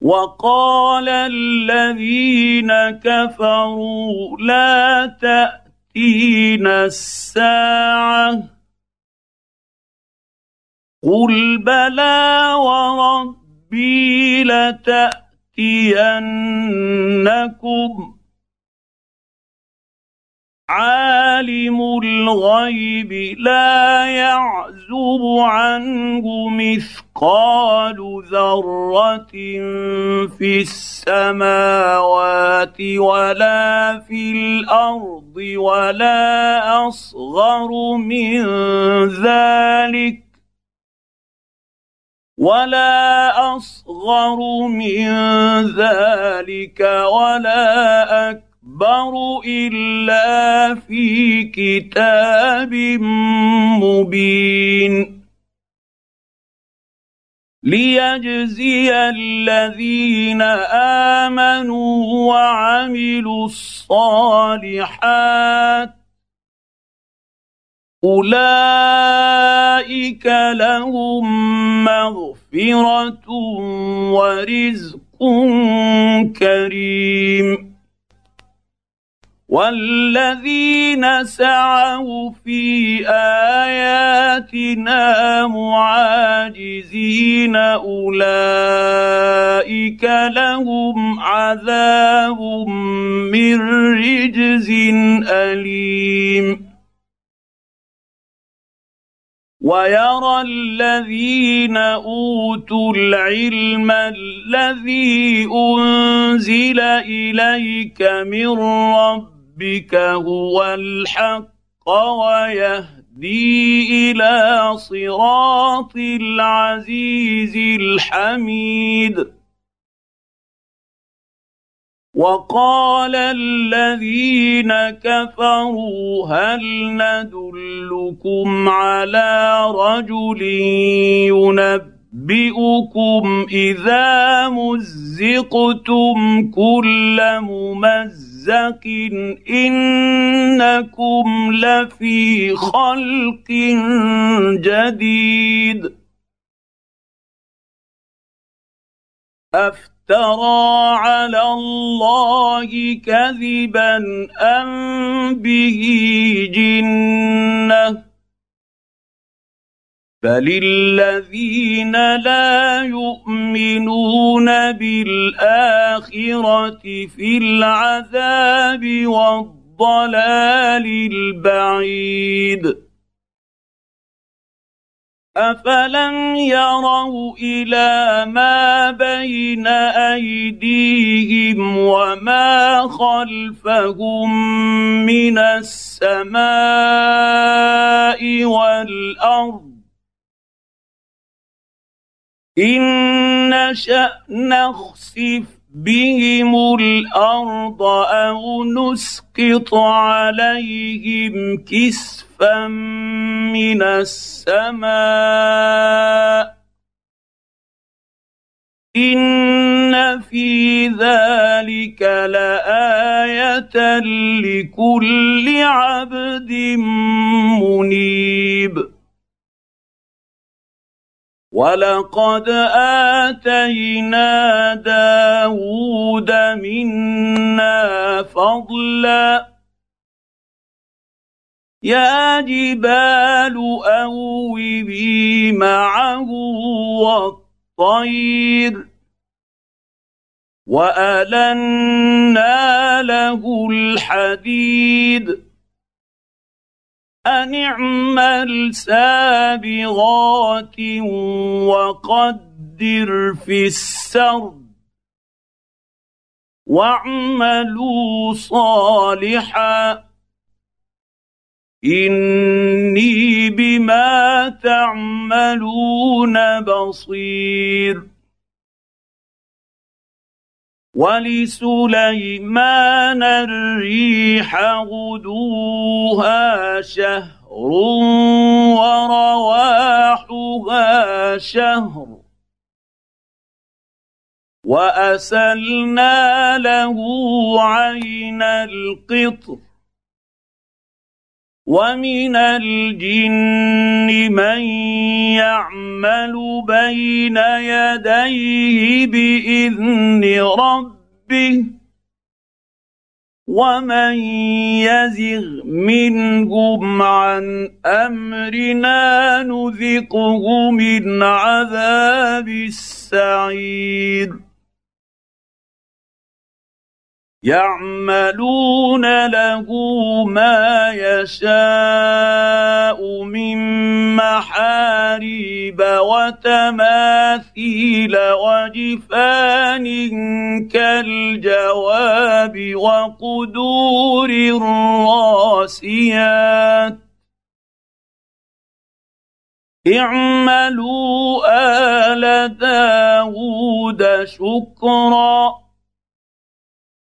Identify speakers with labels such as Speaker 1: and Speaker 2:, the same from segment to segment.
Speaker 1: وقال الذين كفروا لا تأتينا الساعة. قل بلى وربي لتأتينكم. عالم الغيب لا يعزب عنه مثقال ذرة في السماوات ولا في الأرض ولا أصغر من ذلك ولا أصغر من ذلك ولا أكبر اكبر الا في كتاب مبين ليجزي الذين امنوا وعملوا الصالحات اولئك لهم مغفره ورزق كريم والذين سعوا في آياتنا معاجزين أولئك لهم عذاب من رجز أليم. ويرى الذين أوتوا العلم الذي أنزل إليك من ربك ربك هو الحق ويهدي إلى صراط العزيز الحميد. وقال الذين كفروا هل ندلكم على رجل ينبئكم إذا مزقتم كل ممزق ممزق انكم لفي خلق جديد افترى على الله كذبا ام به جنه فللذين لا يؤمنون بالاخره في العذاب والضلال البعيد افلم يروا إلى ما بين ايديهم وما خلفهم من السماء والارض ان نشا نخسف بهم الأرض أو نسقط عليهم كسفا من السماء ان في ذلك لايه لكل عبد منيب ولقد اتينا داود منا فضلا يا جبال اوبي معه والطير والنا له الحديد ان اعمل سابغات وقدر في السرد واعملوا صالحا اني بما تعملون بصير ولسليمان الريح غدوها شهر ورواحها شهر وأسلنا له عين القطر ومن الجن من يعمل بين يديه باذن ربه ومن يزغ منهم عن امرنا نذقه من عذاب السعير يعملون له ما يشاء من محاريب وتماثيل وجفان كالجواب وقدور الراسيات. اعملوا آل داود شكرا.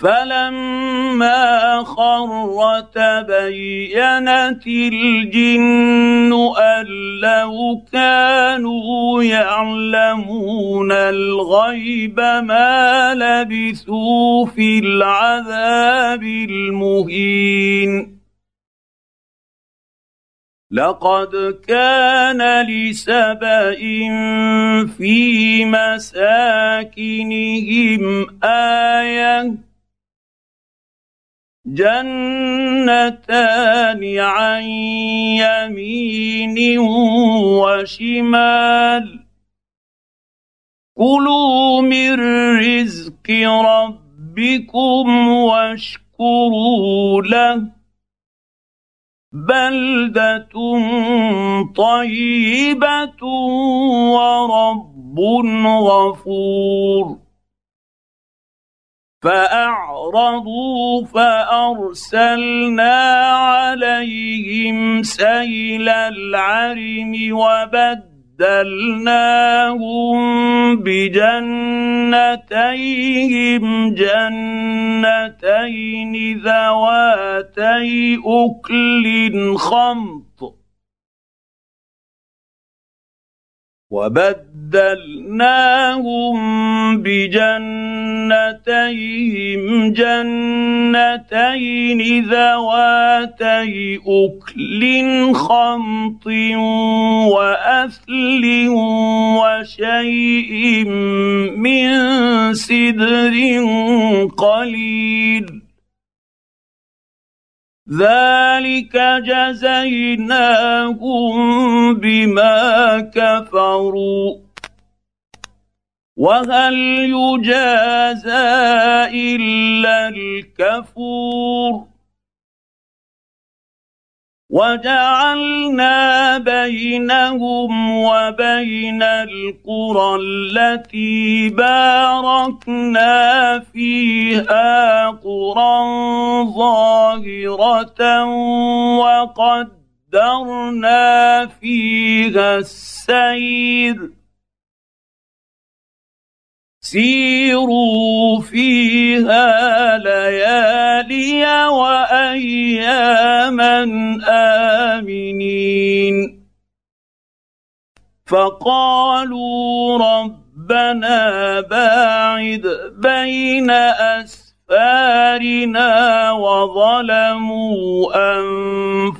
Speaker 1: فلما خر تبينت الجن ان لو كانوا يعلمون الغيب ما لبثوا في العذاب المهين لقد كان لسبا في مساكنهم إيه جنتان عن يمين وشمال. كلوا من رزق ربكم واشكروا له. بلدة طيبة ورب غفور. فأعرضوا فأرسلنا عليهم سيل العرم وبدلناهم بجنتيهم جنتين ذواتي أكل خمط وبدلناهم بجنتيهم. جنتين ذواتي أكل خمط وأثل وشيء من سدر قليل. ذلك جزيناهم بما كفروا. وهل يجازى إلا الكفور؟ وجعلنا بينهم وبين القرى التي باركنا فيها قرى ظاهرة وقدرنا فيها السير. سيروا فيها ليالي وأياما آمنين. فقالوا رب ربنا باعد بين أسفارنا وظلموا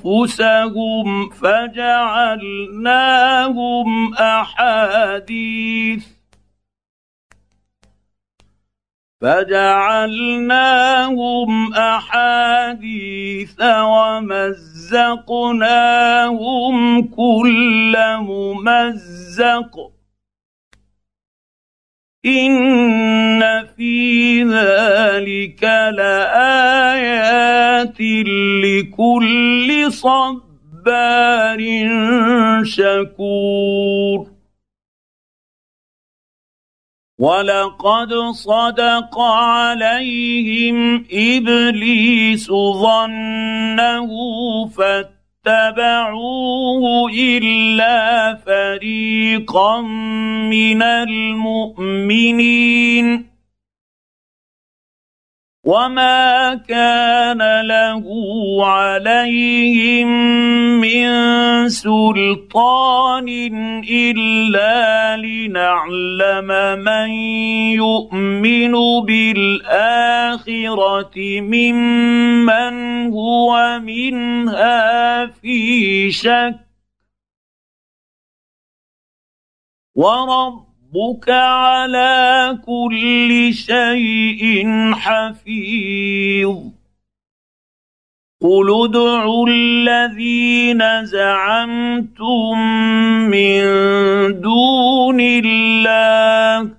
Speaker 1: أنفسهم فجعلناهم أحاديث. فجعلناهم أحاديث ومزقناهم كل ممزق. إن في ذلك لآيات لكل صبار شكور. ولقد صدق عليهم ابليس ظنه فاتبعوه الا فريقا من المؤمنين وما كان له عليهم من سلطان الا لنعلم من يؤمن بالاخره ممن هو منها في شك ورب ربك على كل شيء حفيظ. قل ادعوا الذين زعمتم من دون الله.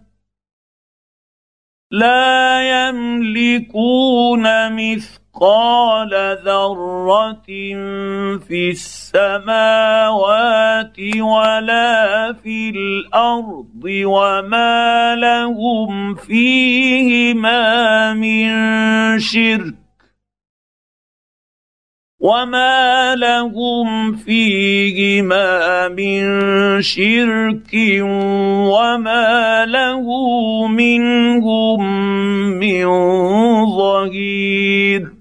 Speaker 1: لا يملكون مثل مثقال ذره في السماوات ولا في الأرض وما لهم فيهما من شرك وما لهم فيهما من شرك وما له منهم من ظهير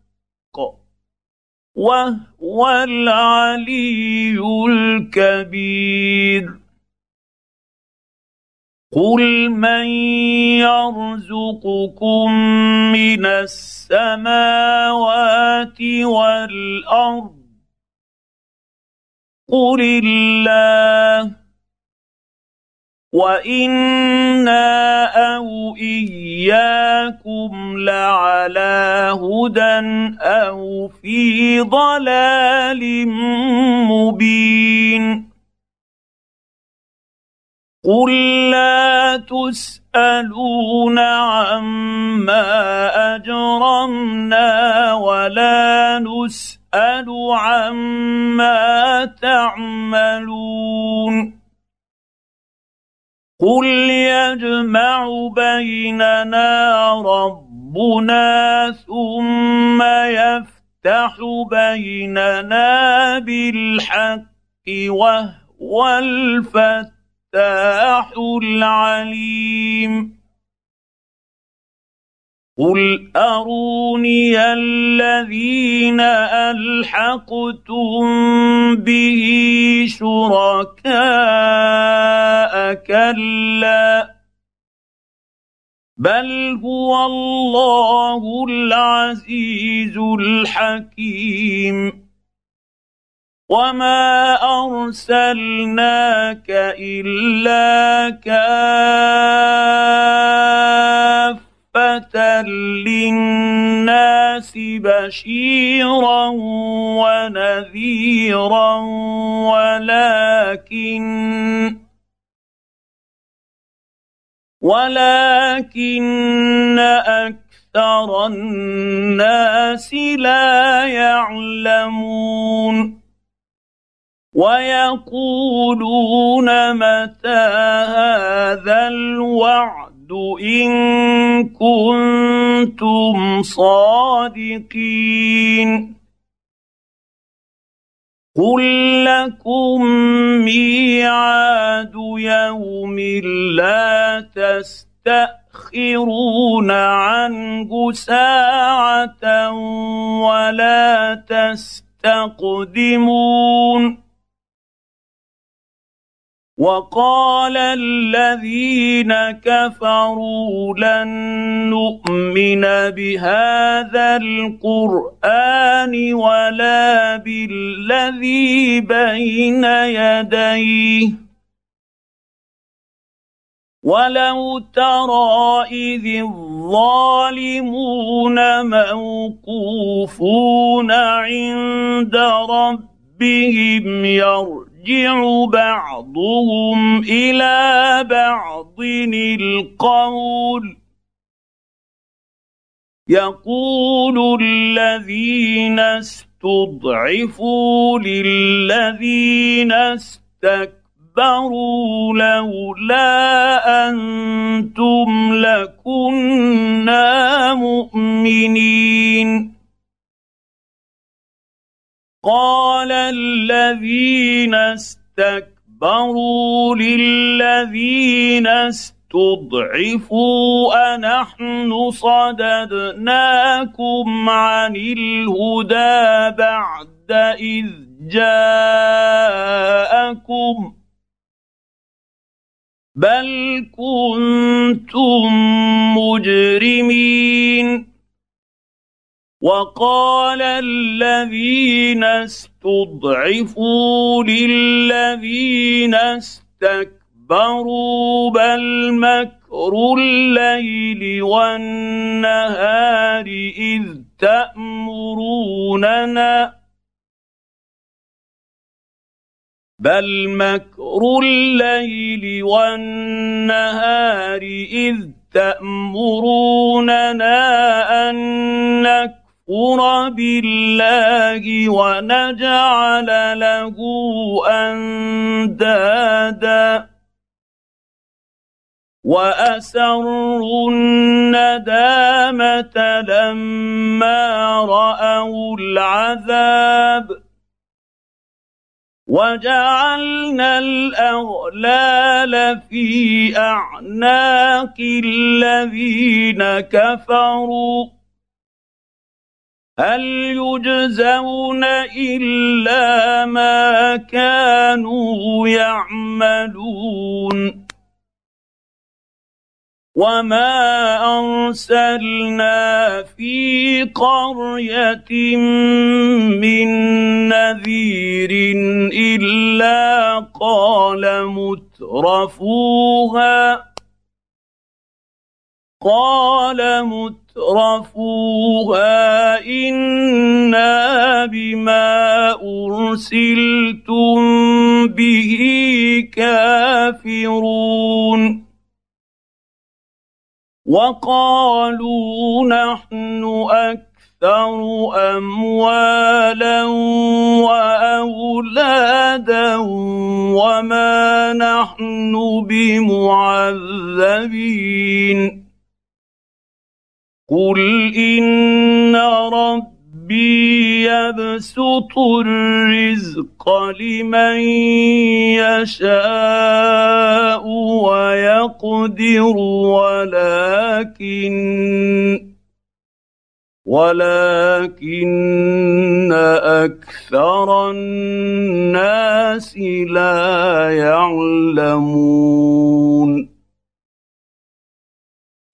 Speaker 1: وهو العلي الكبير. قل من يرزقكم من السماوات والارض؟ قل الله. وأنا أو اياكم لعلى هدى أو في ضلال مبين قل لا تسالون عما اجرمنا ولا نسال عما تعملون قل يجمع بيننا ربنا ثم يفتح بيننا بالحق وهو الفتاح العليم قل اروني الذين الحقتم به شركاء كلا بل هو الله العزيز الحكيم وما أرسلناك إلا كافة للناس بشيرا ونذيرا ولكن ولكن أكثر الناس لا يعلمون ويقولون متى هذا الوعد إن كنتم صادقين قل لكم ميعاد يوم لا تستاخرون عنه ساعه ولا تستقدمون وقال الذين كفروا لن نؤمن بهذا القرآن ولا بالذي بين يديه. ولو ترى اذ الظالمون موقوفون عند ربهم يرجعون يرجع بعضهم إلى بعض القول. يقول الذين استضعفوا للذين استكبروا لولا أنتم لكنا مؤمنين. قال الذين استكبروا للذين استضعفوا أنحن صددناكم عن الهدى بعد إذ جاءكم بل كنتم مجرمين وقال الذين استضعفوا للذين استكبروا بل مكر الليل والنهار إذ تأمروننا بل مكر الليل والنهار إذ تأمروننا أن نكفر بالله ونجعل له أندادا. وأسروا الندامة لما رأوا العذاب. وجعلنا الأغلال في أعناق الذين كفروا. هل يجزون إلا ما كانوا يعملون؟ وما ارسلنا في قريه من نذير الا قال مترفوها قال مترفوها أنا بما ارسلتم به كافرون وقالوا نحن أكثر اموالا واولادا وما نحن بمعذبين قل ان ربي يبسط الرزق لمن يشاء ويقدر ولكن ولكن أكثر الناس لا يعلمون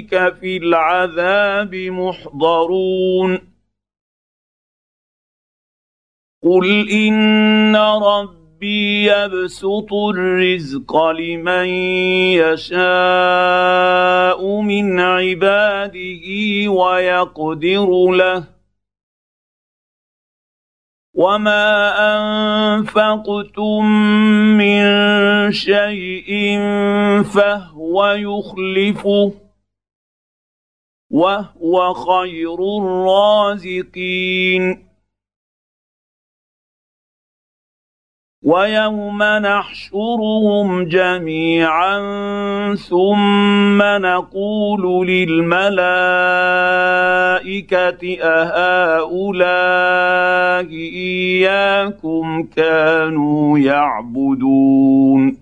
Speaker 1: في العذاب محضرون. قل إن ربي يبسط الرزق لمن يشاء من عباده ويقدر له. وما انفقتم من شيء فهو يخلفه. وهو خير الرازقين. ويوم نحشرهم جميعا ثم نقول للملائكة أهؤلاء إياكم كانوا يعبدون.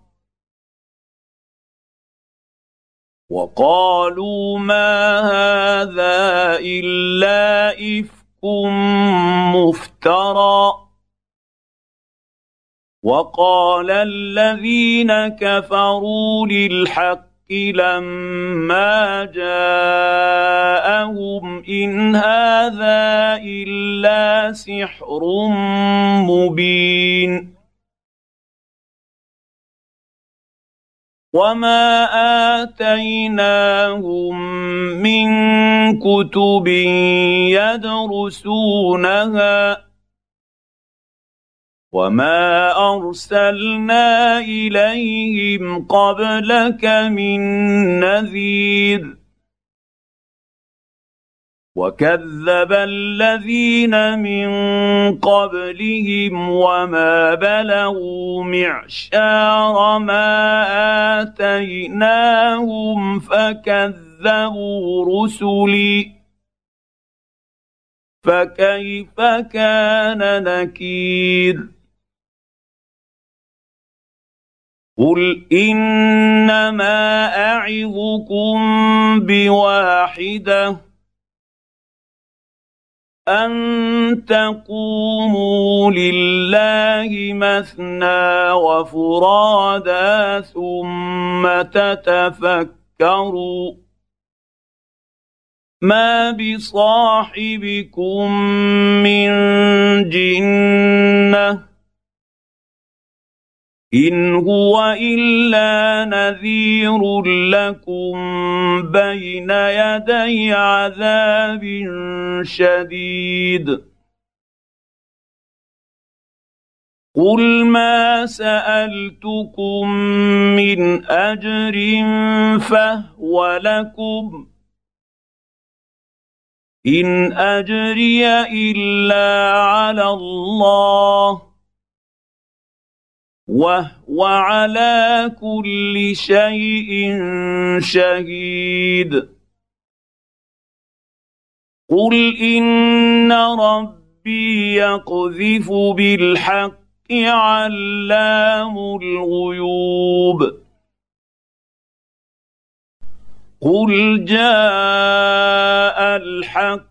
Speaker 1: وقالوا ما هذا إلا إفك مفترى. وقال الذين كفروا للحق لما جاءهم إن هذا إلا سحر مبين. وما اتيناهم من كتب يدرسونها وما ارسلنا اليهم قبلك من نذير وكذب الذين من قبلهم وما بلغوا معشار ما اتيناهم فكذبوا رسلي فكيف كان نكير قل انما اعظكم بواحده ان تقوموا لله مثنى وفرادا ثم تتفكروا ما بصاحبكم من جنه ان هو الا نذير لكم بين يدي عذاب شديد. قل ما سالتكم من اجر فهو لكم. ان اجري الا على الله. وهو على كل شيء شهيد. قل ان ربي يقذف بالحق علام الغيوب. قل جاء الحق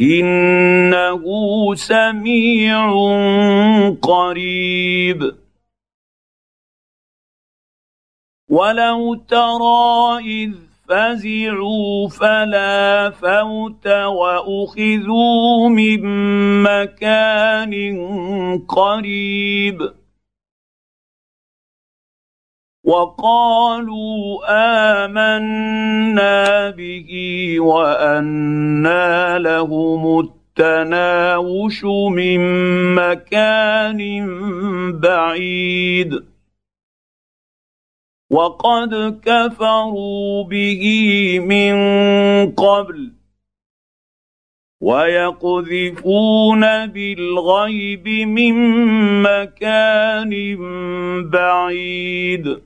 Speaker 1: إنه سميع قريب. ولو ترى إذ فزعوا فلا فوت وأخذوا من مكان قريب. وقالوا آمنا به وانى لهم التناوش من مكان بعيد. وقد كفروا به من قبل ويقذفون بالغيب من مكان بعيد.